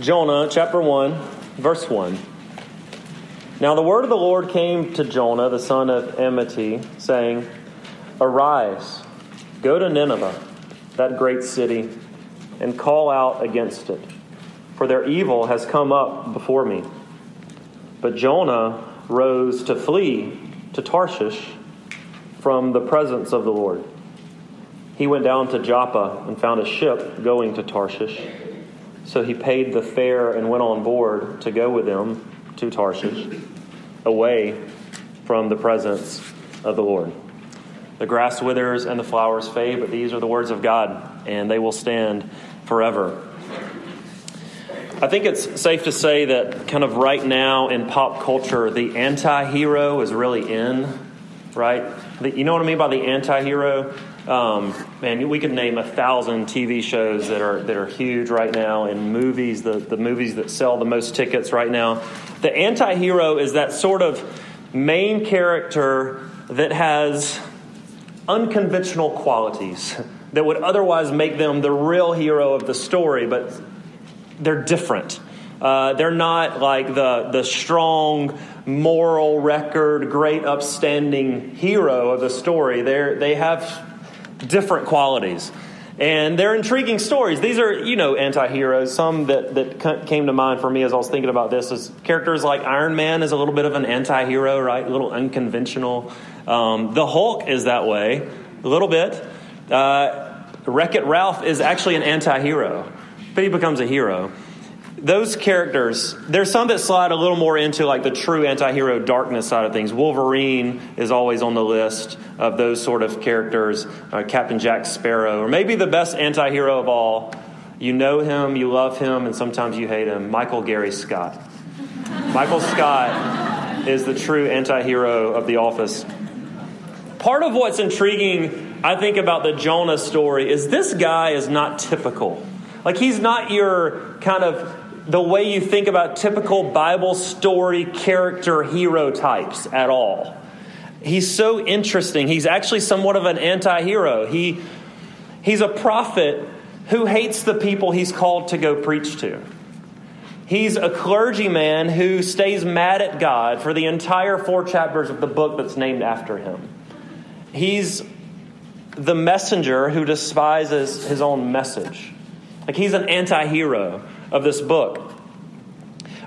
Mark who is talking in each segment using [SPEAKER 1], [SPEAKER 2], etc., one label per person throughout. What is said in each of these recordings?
[SPEAKER 1] Jonah chapter 1, verse 1. Now the word of the Lord came to Jonah, the son of Amittai, saying, Arise, go to Nineveh, that great city, and call out against it, for their evil has come up before me. But Jonah rose to flee to Tarshish from the presence of the Lord. He went down to Joppa and found a ship going to Tarshish. So he paid the fare and went on board to go with them to Tarshish, away from the presence of the Lord. The grass withers and the flowers fade, but these are the words of God, and they will stand forever. I think it's safe to say that, kind of right now in pop culture, the anti hero is really in, right? You know what I mean by the anti hero? Um, man, we could name a thousand TV shows that are that are huge right now, and movies, the, the movies that sell the most tickets right now. The anti-hero is that sort of main character that has unconventional qualities that would otherwise make them the real hero of the story, but they're different. Uh, they're not like the, the strong moral record, great upstanding hero of the story. They're, they have different qualities. And they're intriguing stories. These are, you know, anti-heroes. Some that, that came to mind for me as I was thinking about this is characters like Iron Man is a little bit of an anti-hero, right? A little unconventional. Um, the Hulk is that way, a little bit. Uh, Wreck-It Ralph is actually an anti-hero, but he becomes a hero those characters, there's some that slide a little more into like the true anti-hero darkness side of things. Wolverine is always on the list of those sort of characters. Uh, Captain Jack Sparrow, or maybe the best anti-hero of all. You know him, you love him, and sometimes you hate him. Michael Gary Scott. Michael Scott is the true anti-hero of The Office. Part of what's intriguing, I think, about the Jonah story is this guy is not typical. Like he's not your kind of the way you think about typical Bible story character hero types at all. He's so interesting. He's actually somewhat of an anti hero. He, he's a prophet who hates the people he's called to go preach to. He's a clergyman who stays mad at God for the entire four chapters of the book that's named after him. He's the messenger who despises his own message. Like he's an anti hero of this book.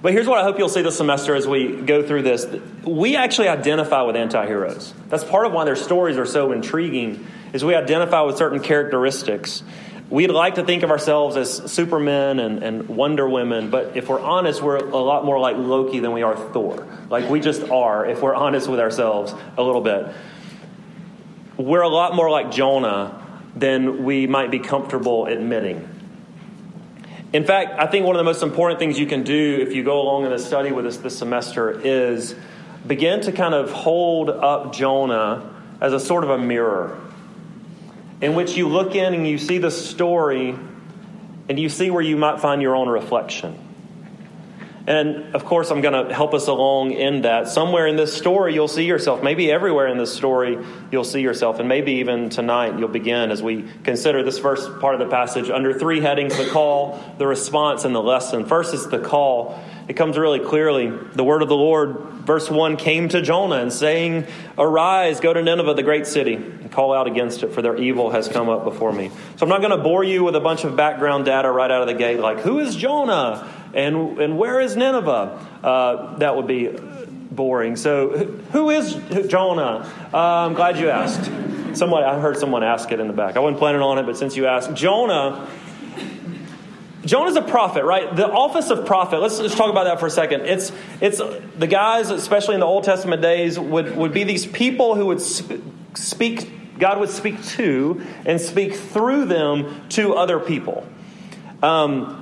[SPEAKER 1] But here's what I hope you'll see this semester as we go through this. We actually identify with anti-heroes. That's part of why their stories are so intriguing, is we identify with certain characteristics. We'd like to think of ourselves as supermen and, and Wonder Women, but if we're honest, we're a lot more like Loki than we are Thor. Like we just are, if we're honest with ourselves a little bit. We're a lot more like Jonah than we might be comfortable admitting. In fact, I think one of the most important things you can do if you go along in a study with us this semester is begin to kind of hold up Jonah as a sort of a mirror in which you look in and you see the story and you see where you might find your own reflection. And of course, I'm going to help us along in that. Somewhere in this story, you'll see yourself. Maybe everywhere in this story, you'll see yourself. And maybe even tonight, you'll begin as we consider this first part of the passage under three headings the call, the response, and the lesson. First is the call. It comes really clearly. The word of the Lord, verse 1, came to Jonah and saying, Arise, go to Nineveh, the great city, and call out against it, for their evil has come up before me. So I'm not going to bore you with a bunch of background data right out of the gate, like, who is Jonah? And, and where is Nineveh? Uh, that would be boring. So, who is Jonah? Uh, I'm glad you asked. Somebody, I heard someone ask it in the back. I wasn't planning on it, but since you asked, Jonah. Jonah's a prophet, right? The office of prophet. Let's just talk about that for a second. It's it's the guys, especially in the Old Testament days, would would be these people who would speak. God would speak to and speak through them to other people. Um,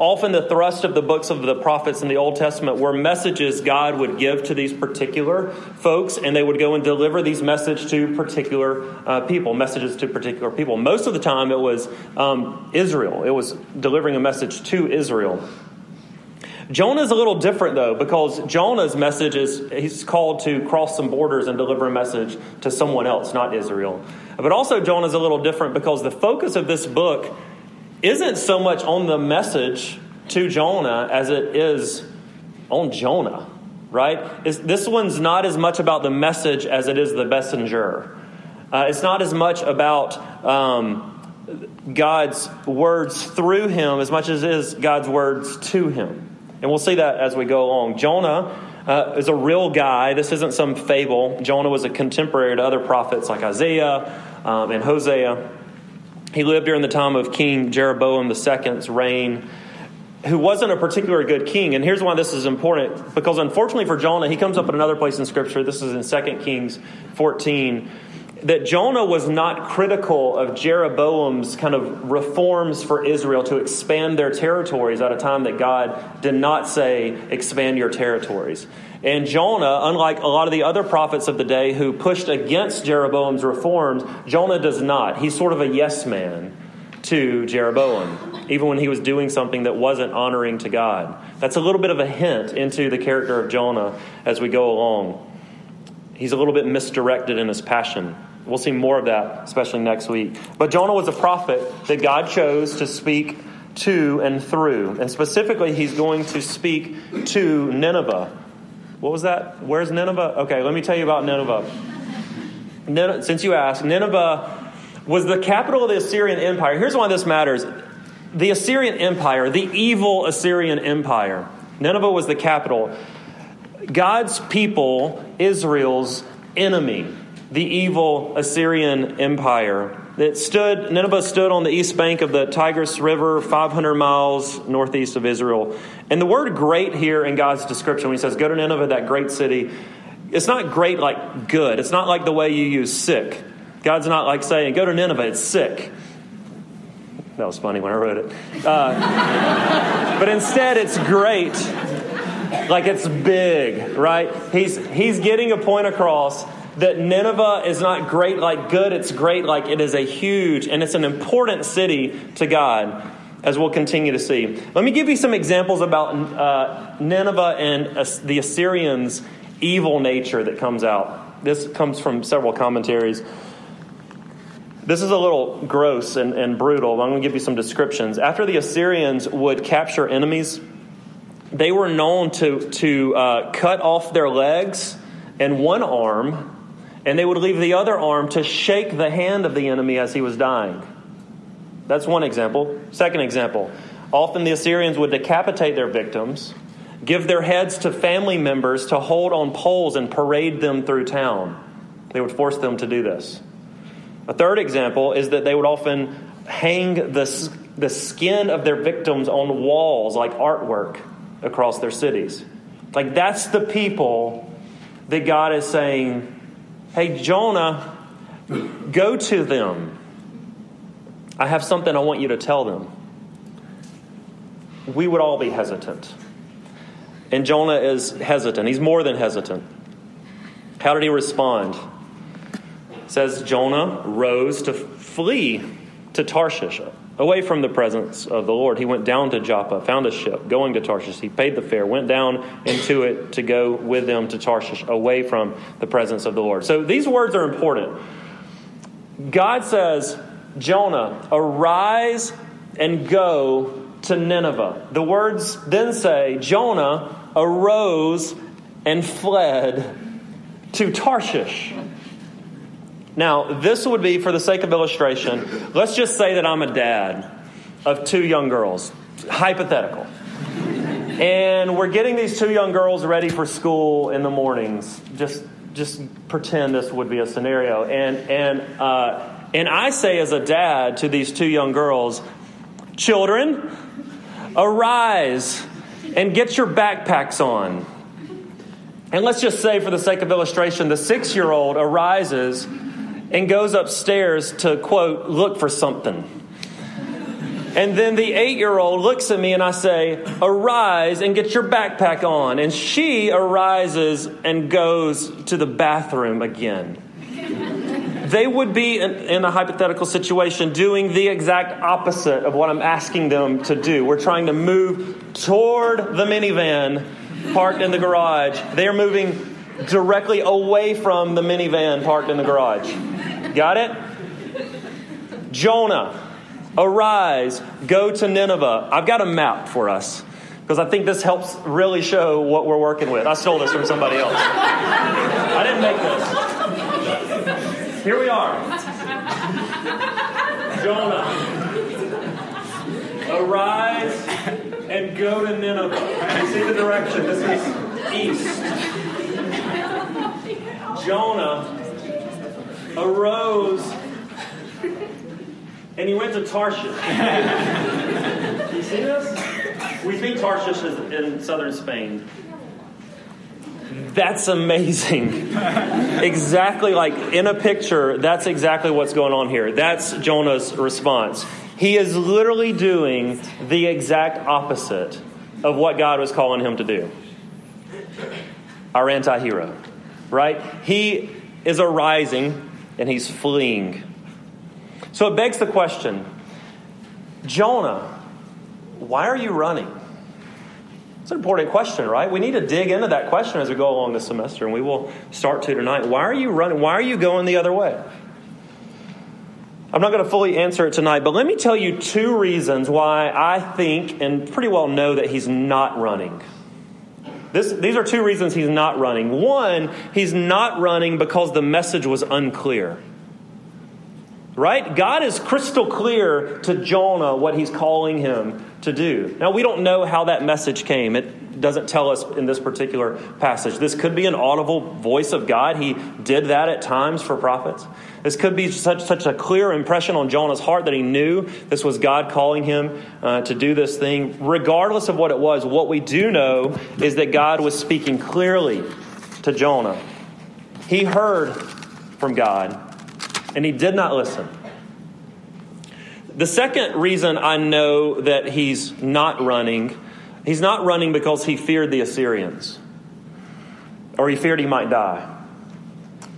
[SPEAKER 1] Often, the thrust of the books of the prophets in the Old Testament were messages God would give to these particular folks, and they would go and deliver these messages to particular uh, people, messages to particular people. Most of the time, it was um, Israel. It was delivering a message to Israel. Jonah is a little different, though, because Jonah's message is he's called to cross some borders and deliver a message to someone else, not Israel. But also, Jonah is a little different because the focus of this book isn't so much on the message to Jonah as it is on Jonah, right? It's, this one's not as much about the message as it is the messenger. Uh, it's not as much about um, God's words through him as much as it is God's words to him. And we'll see that as we go along. Jonah uh, is a real guy. This isn't some fable. Jonah was a contemporary to other prophets like Isaiah um, and Hosea. He lived during the time of King Jeroboam II's reign who wasn't a particularly good king. And here's why this is important because unfortunately for Jonah, he comes up in another place in Scripture. This is in 2 Kings 14 that Jonah was not critical of Jeroboam's kind of reforms for Israel to expand their territories at a time that God did not say, expand your territories. And Jonah, unlike a lot of the other prophets of the day who pushed against Jeroboam's reforms, Jonah does not. He's sort of a yes man to Jeroboam, even when he was doing something that wasn't honoring to God. That's a little bit of a hint into the character of Jonah as we go along. He's a little bit misdirected in his passion. We'll see more of that, especially next week. But Jonah was a prophet that God chose to speak to and through. And specifically, he's going to speak to Nineveh. What was that? Where's Nineveh? Okay, let me tell you about Nineveh. Since you asked, Nineveh was the capital of the Assyrian Empire. Here's why this matters the Assyrian Empire, the evil Assyrian Empire. Nineveh was the capital. God's people, Israel's enemy, the evil Assyrian Empire. It stood, Nineveh stood on the east bank of the Tigris River, 500 miles northeast of Israel. And the word great here in God's description, when he says, Go to Nineveh, that great city, it's not great like good. It's not like the way you use sick. God's not like saying, go to Nineveh, it's sick. That was funny when I wrote it. Uh, but instead, it's great. Like it's big, right? He's, he's getting a point across that Nineveh is not great like good, it's great like it is a huge and it's an important city to God, as we'll continue to see. Let me give you some examples about uh, Nineveh and uh, the Assyrians' evil nature that comes out. This comes from several commentaries. This is a little gross and, and brutal. I'm going to give you some descriptions. After the Assyrians would capture enemies, they were known to, to uh, cut off their legs and one arm, and they would leave the other arm to shake the hand of the enemy as he was dying. That's one example. Second example often the Assyrians would decapitate their victims, give their heads to family members to hold on poles and parade them through town. They would force them to do this. A third example is that they would often hang the, the skin of their victims on walls like artwork across their cities. Like, that's the people that God is saying, hey, Jonah, go to them. I have something I want you to tell them. We would all be hesitant. And Jonah is hesitant. He's more than hesitant. How did he respond? says Jonah rose to flee to Tarshish, away from the presence of the Lord. He went down to Joppa, found a ship going to Tarshish. He paid the fare, went down into it to go with them to Tarshish, away from the presence of the Lord. So these words are important. God says, Jonah, arise and go to Nineveh. The words then say, Jonah arose and fled to Tarshish. Now, this would be, for the sake of illustration, let's just say that I'm a dad of two young girls, hypothetical. And we're getting these two young girls ready for school in the mornings. Just, just pretend this would be a scenario. And, and, uh, and I say, as a dad, to these two young girls, children, arise and get your backpacks on. And let's just say, for the sake of illustration, the six year old arises and goes upstairs to, quote, look for something. And then the eight year old looks at me and I say, Arise and get your backpack on. And she arises and goes to the bathroom again. They would be in, in, a hypothetical situation doing the exact opposite of what I'm asking them to do. We're trying to move toward the minivan parked in the garage. They are moving directly away from the minivan parked in the garage. Got it? Jonah, Arise, go to Nineveh. I've got a map for us because I think this helps really show what we're working with. I stole this from somebody else. I didn't make this. Here we are. Jonah. Arise and go to Nineveh. You see the direction. This is east. Jonah arose and he went to Tarshish. you see this? We think Tarshish is in southern Spain. That's amazing. exactly like in a picture, that's exactly what's going on here. That's Jonah's response. He is literally doing the exact opposite of what God was calling him to do. Our anti hero, right? He is arising and he's fleeing. So it begs the question Jonah, why are you running? It's an important question, right? We need to dig into that question as we go along this semester, and we will start to tonight. Why are you running? Why are you going the other way? I'm not going to fully answer it tonight, but let me tell you two reasons why I think and pretty well know that he's not running. This, these are two reasons he's not running. One, he's not running because the message was unclear. Right? God is crystal clear to Jonah what he's calling him to do. Now, we don't know how that message came. It doesn't tell us in this particular passage. This could be an audible voice of God. He did that at times for prophets. This could be such, such a clear impression on Jonah's heart that he knew this was God calling him uh, to do this thing. Regardless of what it was, what we do know is that God was speaking clearly to Jonah. He heard from God, and he did not listen. The second reason I know that he's not running, he's not running because he feared the Assyrians or he feared he might die.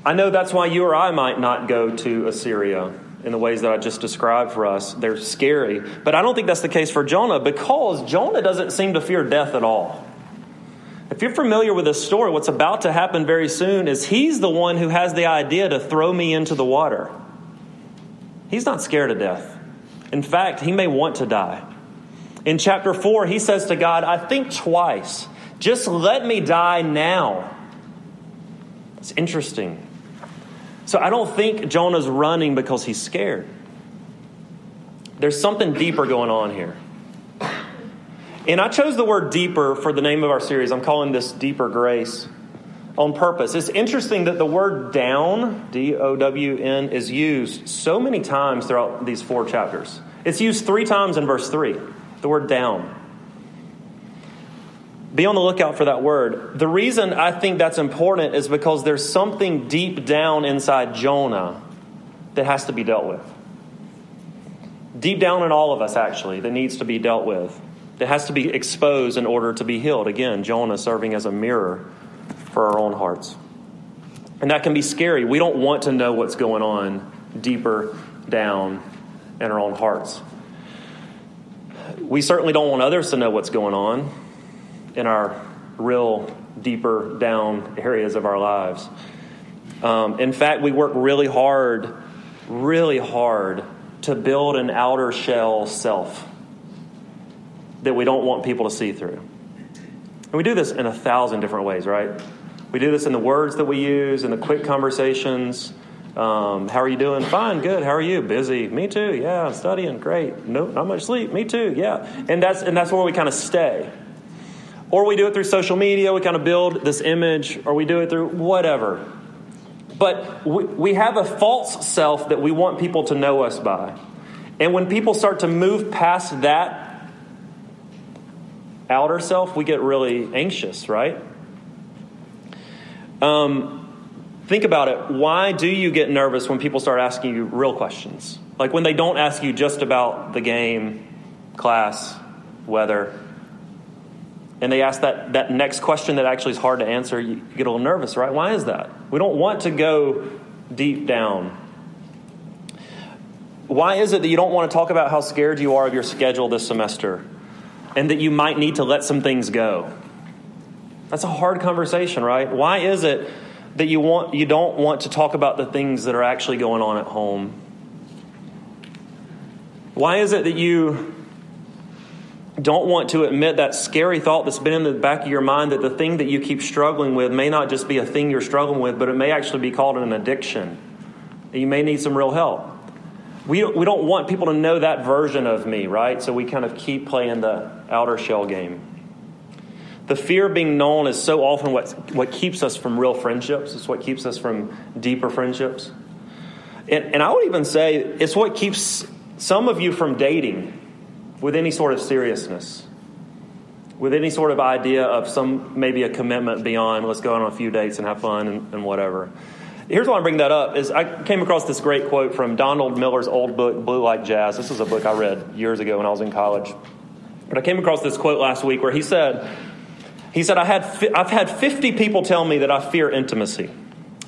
[SPEAKER 1] I know that's why you or I might not go to Assyria in the ways that I just described for us. They're scary. But I don't think that's the case for Jonah because Jonah doesn't seem to fear death at all. If you're familiar with this story, what's about to happen very soon is he's the one who has the idea to throw me into the water. He's not scared of death. In fact, he may want to die. In chapter 4, he says to God, I think twice, just let me die now. It's interesting. So I don't think Jonah's running because he's scared. There's something deeper going on here. And I chose the word deeper for the name of our series. I'm calling this Deeper Grace on purpose. It's interesting that the word down, D O W N, is used so many times throughout these four chapters. It's used three times in verse 3, the word down. Be on the lookout for that word. The reason I think that's important is because there's something deep down inside Jonah that has to be dealt with. Deep down in all of us, actually, that needs to be dealt with. That has to be exposed in order to be healed. Again, Jonah serving as a mirror for our own hearts. And that can be scary. We don't want to know what's going on deeper down in our own hearts. We certainly don't want others to know what's going on in our real deeper down areas of our lives. Um, in fact, we work really hard, really hard to build an outer shell self that we don't want people to see through. And we do this in a thousand different ways, right? We do this in the words that we use, in the quick conversations. Um, how are you doing? Fine, good. How are you? Busy. Me too. Yeah, I'm studying. Great. No, not much sleep. Me too. Yeah, and that's and that's where we kind of stay. Or we do it through social media, we kind of build this image, or we do it through whatever. But we, we have a false self that we want people to know us by. And when people start to move past that outer self, we get really anxious, right? Um, think about it. Why do you get nervous when people start asking you real questions? Like when they don't ask you just about the game, class, weather, and they ask that, that next question that actually is hard to answer, you get a little nervous, right? Why is that? We don't want to go deep down. Why is it that you don't want to talk about how scared you are of your schedule this semester and that you might need to let some things go? That's a hard conversation, right? Why is it that you want you don't want to talk about the things that are actually going on at home? Why is it that you don't want to admit that scary thought that's been in the back of your mind that the thing that you keep struggling with may not just be a thing you're struggling with, but it may actually be called an addiction? You may need some real help. We, we don't want people to know that version of me, right? So we kind of keep playing the outer shell game. The fear of being known is so often what, what keeps us from real friendships. It's what keeps us from deeper friendships. And, and I would even say it's what keeps some of you from dating with any sort of seriousness, with any sort of idea of some maybe a commitment beyond let's go on a few dates and have fun and, and whatever. Here's why I bring that up is I came across this great quote from Donald Miller's old book, Blue Like Jazz. This is a book I read years ago when I was in college. But I came across this quote last week where he said, he said, I had, I've had 50 people tell me that I fear intimacy.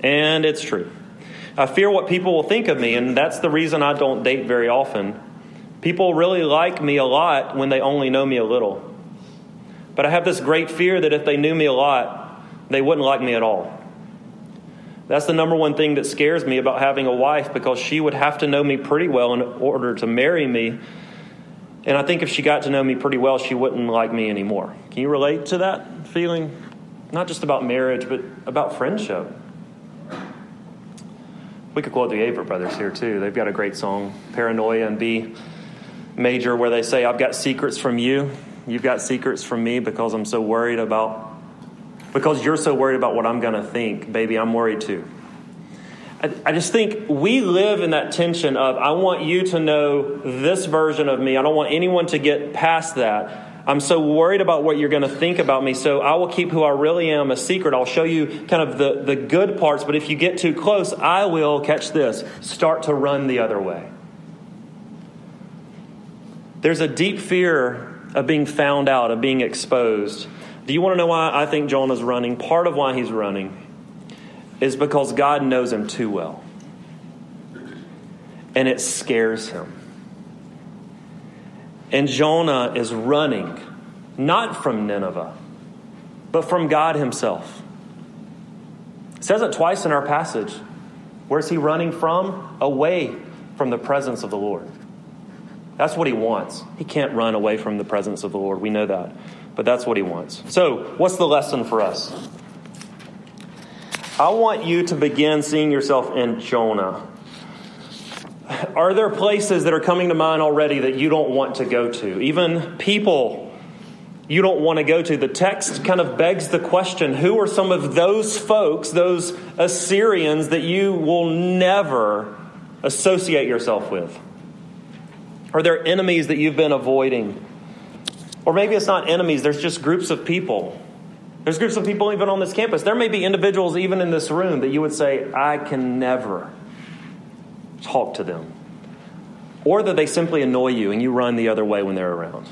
[SPEAKER 1] And it's true. I fear what people will think of me, and that's the reason I don't date very often. People really like me a lot when they only know me a little. But I have this great fear that if they knew me a lot, they wouldn't like me at all. That's the number one thing that scares me about having a wife because she would have to know me pretty well in order to marry me. And I think if she got to know me pretty well, she wouldn't like me anymore. Can you relate to that feeling? Not just about marriage, but about friendship. We could quote the Avett Brothers here too. They've got a great song, Paranoia and B major, where they say, I've got secrets from you. You've got secrets from me because I'm so worried about because you're so worried about what I'm going to think, baby, I'm worried too. I, just think we live in that tension of, I want you to know this version of me. I don't want anyone to get past that. I'm so worried about what you're going to think about me, so I will keep who I really am a secret. I'll show you kind of the, the good parts, but if you get too close, I will, catch this, start to run the other way. There's a deep fear of being found out, of being exposed. Do you want to know why I think Jonah's running? Part of why he's running is because God knows him too well. And it scares him. And Jonah is running, not from Nineveh, but from God himself. It says it twice in our passage. Where's he running from? Away from the presence of the Lord. That's what he wants. He can't run away from the presence of the Lord. We know that but that's what he wants. So, what's the lesson for us? I want you to begin seeing yourself in Jonah. Are there places that are coming to mind already that you don't want to go to? Even people you don't want to go to. The text kind of begs the question who are some of those folks, those Assyrians, that you will never associate yourself with? Are there enemies that you've been avoiding? Or maybe it's not enemies, there's just groups of people. There's groups of people even on this campus. There may be individuals even in this room that you would say, I can never talk to them. Or that they simply annoy you and you run the other way when they're around.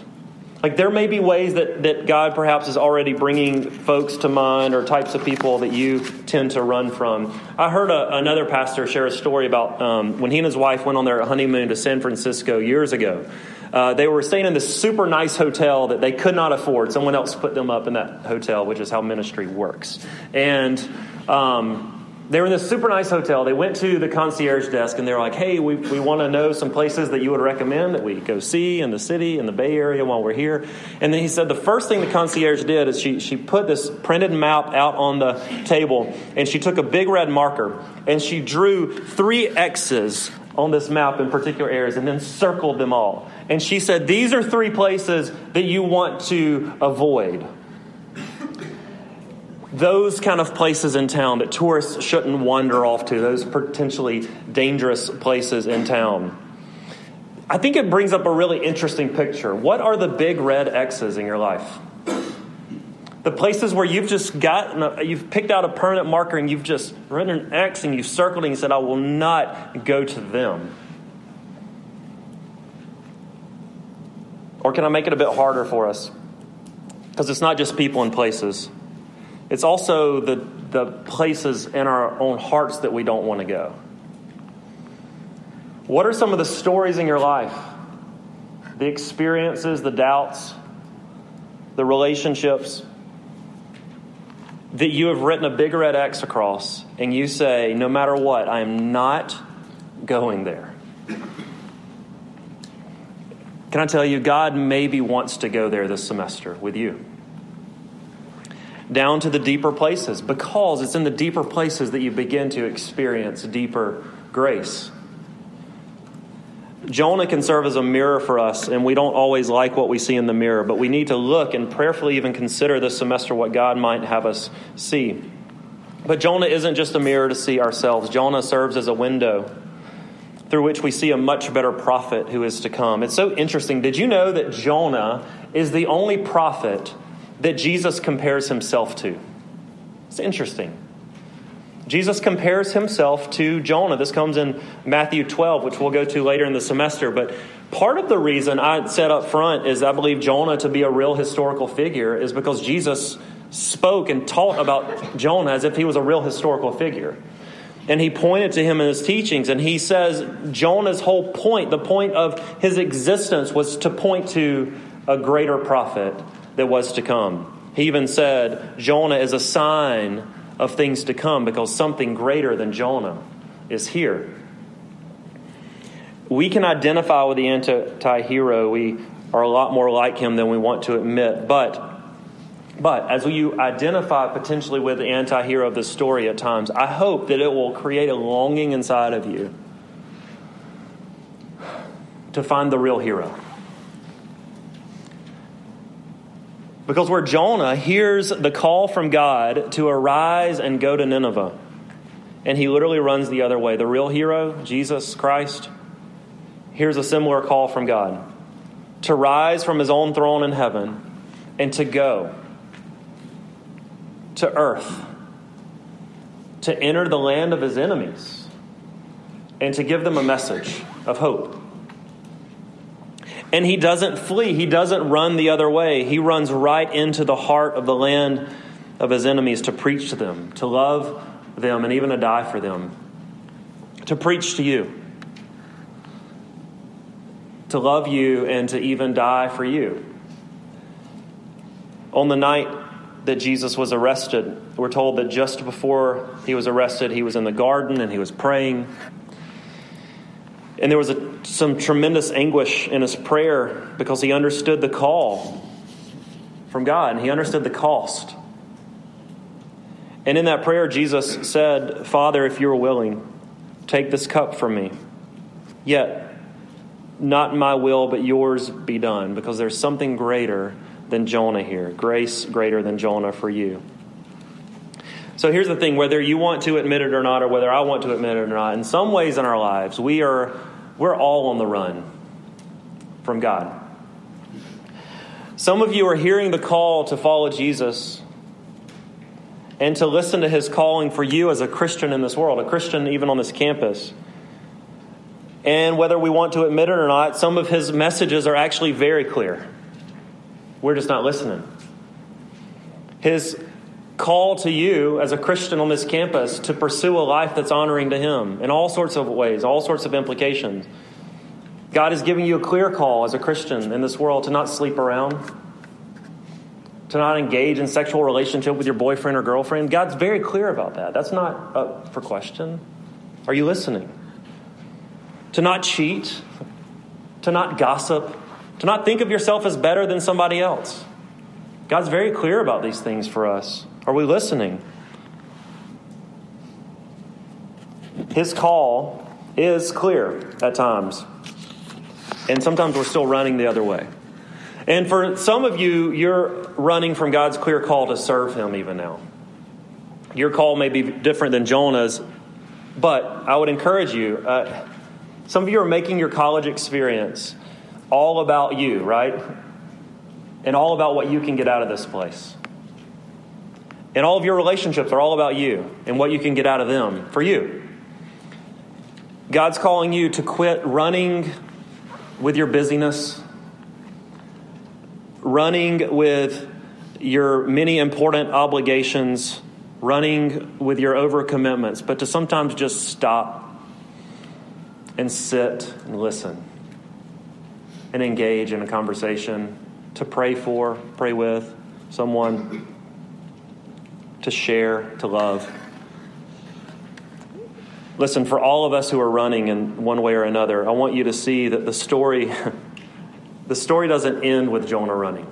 [SPEAKER 1] Like there may be ways that, that God perhaps is already bringing folks to mind or types of people that you tend to run from. I heard a, another pastor share a story about um, when he and his wife went on their honeymoon to San Francisco years ago. Uh, they were staying in this super nice hotel that they could not afford. Someone else put them up in that hotel, which is how ministry works. And um, they were in this super nice hotel. They went to the concierge desk and they were like, hey, we, we want to know some places that you would recommend that we go see in the city, in the Bay Area while we're here. And then he said the first thing the concierge did is she, she put this printed map out on the table and she took a big red marker and she drew three X's on this map in particular areas and then circled them all. And she said, These are three places that you want to avoid. Those kind of places in town that tourists shouldn't wander off to, those potentially dangerous places in town. I think it brings up a really interesting picture. What are the big red X's in your life? The places where you've just gotten, a, you've picked out a permanent marker and you've just written an X and you've circled and you said, I will not go to them. Or can I make it a bit harder for us? Because it's not just people and places, it's also the, the places in our own hearts that we don't want to go. What are some of the stories in your life? The experiences, the doubts, the relationships that you have written a big red X across and you say, no matter what, I am not going there. Can I tell you, God maybe wants to go there this semester with you? Down to the deeper places, because it's in the deeper places that you begin to experience deeper grace. Jonah can serve as a mirror for us, and we don't always like what we see in the mirror, but we need to look and prayerfully even consider this semester what God might have us see. But Jonah isn't just a mirror to see ourselves, Jonah serves as a window through which we see a much better prophet who is to come. It's so interesting. Did you know that Jonah is the only prophet that Jesus compares himself to? It's interesting. Jesus compares himself to Jonah. This comes in Matthew 12, which we'll go to later in the semester. But part of the reason I said up front is I believe Jonah to be a real historical figure is because Jesus spoke and taught about Jonah as if he was a real historical figure. And he pointed to him in his teachings, and he says Jonah's whole point, the point of his existence, was to point to a greater prophet that was to come. He even said Jonah is a sign of things to come because something greater than Jonah is here. We can identify with the anti hero. We are a lot more like him than we want to admit. But, but as you identify potentially with the anti hero of the story at times, I hope that it will create a longing inside of you to find the real hero. Because where Jonah hears the call from God to arise and go to Nineveh, and he literally runs the other way, the real hero, Jesus Christ, hears a similar call from God to rise from his own throne in heaven and to go to earth, to enter the land of his enemies, and to give them a message of hope. And he doesn't flee, he doesn't run the other way. He runs right into the heart of the land of his enemies to preach to them, to love them, and even to die for them. To preach to you, to love you, and to even die for you. On the night that Jesus was arrested, we're told that just before he was arrested, he was in the garden and he was praying. And there was a, some tremendous anguish in his prayer because he understood the call from God and he understood the cost. And in that prayer, Jesus said, Father, if you're willing, take this cup from me. Yet, not my will, but yours be done, because there's something greater than Jonah here, grace greater than Jonah for you. So here's the thing whether you want to admit it or not, or whether I want to admit it or not, in some ways in our lives, we are we're all on the run from God. Some of you are hearing the call to follow Jesus and to listen to his calling for you as a Christian in this world, a Christian even on this campus. And whether we want to admit it or not, some of his messages are actually very clear. We're just not listening. His call to you as a Christian on this campus to pursue a life that's honoring to Him in all sorts of ways, all sorts of implications. God is giving you a clear call as a Christian in this world to not sleep around, to not engage in sexual relationship with your boyfriend or girlfriend. God's very clear about that. That's not up for question. Are you listening? To not cheat, to not gossip, to not think of yourself as better than somebody else. God's very clear about these things for us. Are we listening? His call is clear at times. And sometimes we're still running the other way. And for some of you, you're running from God's clear call to serve Him even now. Your call may be different than Jonah's, but I would encourage you. Uh, some of you are making your college experience all about you, right? And all about what you can get out of this place. And all of your relationships are all about you and what you can get out of them for you. God's calling you to quit running with your busyness, running with your many important obligations, running with your overcommitments, but to sometimes just stop and sit and listen and engage in a conversation, to pray for, pray with someone to share, to love. Listen, for all of us who are running in one way or another, I want you to see that the story, the story doesn't end with Jonah running.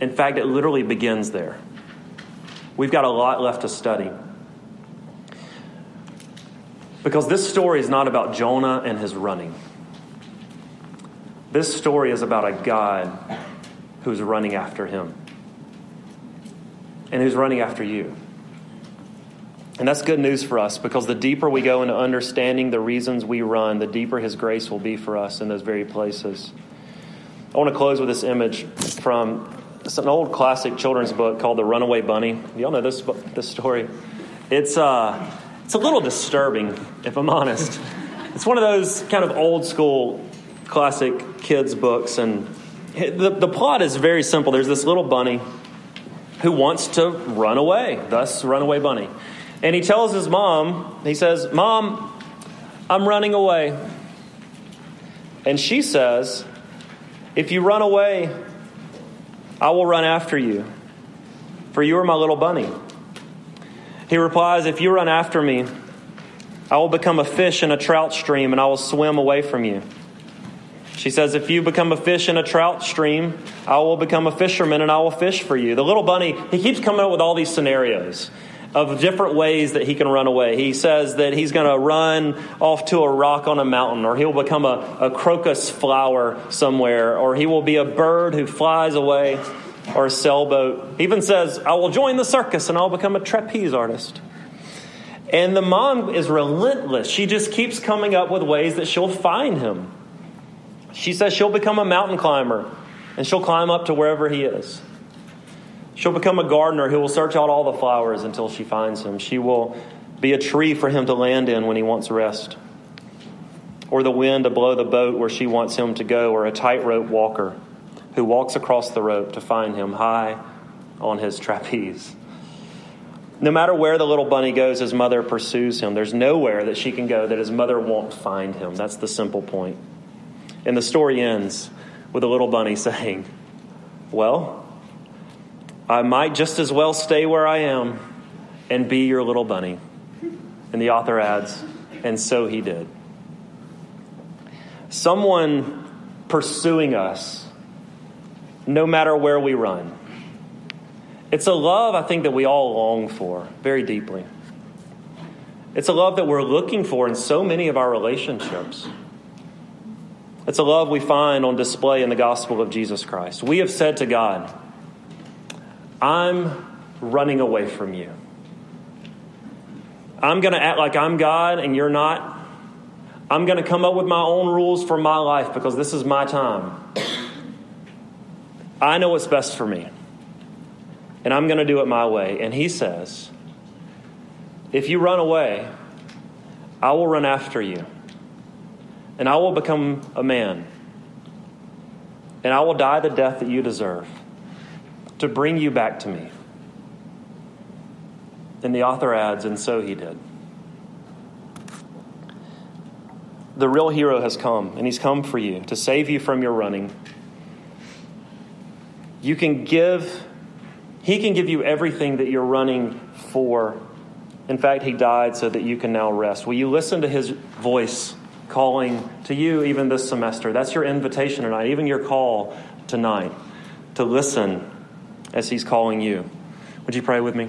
[SPEAKER 1] In fact, it literally begins there. We've got a lot left to study. Because this story is not about Jonah and his running. This story is about a God who's running after him and who's running after you. And that's good news for us because the deeper we go into understanding the reasons we run, the deeper His grace will be for us in those very places. I want to close with this image from an old classic children's book called The Runaway Bunny. Y'all know this this story. It's uh, it's a little disturbing, if I'm honest. It's one of those kind of old school classic kids books, and the, the plot is very simple. There's this little bunny who wants to run away, thus, Runaway Bunny. And he tells his mom, he says, Mom, I'm running away. And she says, If you run away, I will run after you, for you are my little bunny. He replies, If you run after me, I will become a fish in a trout stream and I will swim away from you. She says, If you become a fish in a trout stream, I will become a fisherman and I will fish for you. The little bunny, he keeps coming up with all these scenarios of different ways that he can run away. He says that he's going to run off to a rock on a mountain, or he'll become a, a crocus flower somewhere, or he will be a bird who flies away, or a sailboat. He even says, I will join the circus and I'll become a trapeze artist. And the mom is relentless. She just keeps coming up with ways that she'll find him. She says she'll become a mountain climber and she'll climb up to wherever he is. She'll become a gardener who will search out all the flowers until she finds him. She will be a tree for him to land in when he wants rest, or the wind to blow the boat where she wants him to go, or a tightrope walker who walks across the rope to find him high on his trapeze. No matter where the little bunny goes, his mother pursues him. There's nowhere that she can go that his mother won't find him. That's the simple point. And the story ends with a little bunny saying, Well, I might just as well stay where I am and be your little bunny. And the author adds, and so he did. Someone pursuing us, no matter where we run. It's a love I think that we all long for very deeply. It's a love that we're looking for in so many of our relationships. It's a love we find on display in the gospel of Jesus Christ. We have said to God, I'm running away from you. I'm going to act like I'm God and you're not. I'm going to come up with my own rules for my life because this is my time. I know what's best for me. And I'm going to do it my way. And he says, If you run away, I will run after you. And I will become a man. And I will die the death that you deserve to bring you back to me. And the author adds, and so he did. The real hero has come, and he's come for you to save you from your running. You can give, he can give you everything that you're running for. In fact, he died so that you can now rest. Will you listen to his voice calling to you even this semester? That's your invitation tonight, even your call tonight to listen as He's calling you. Would you pray with me?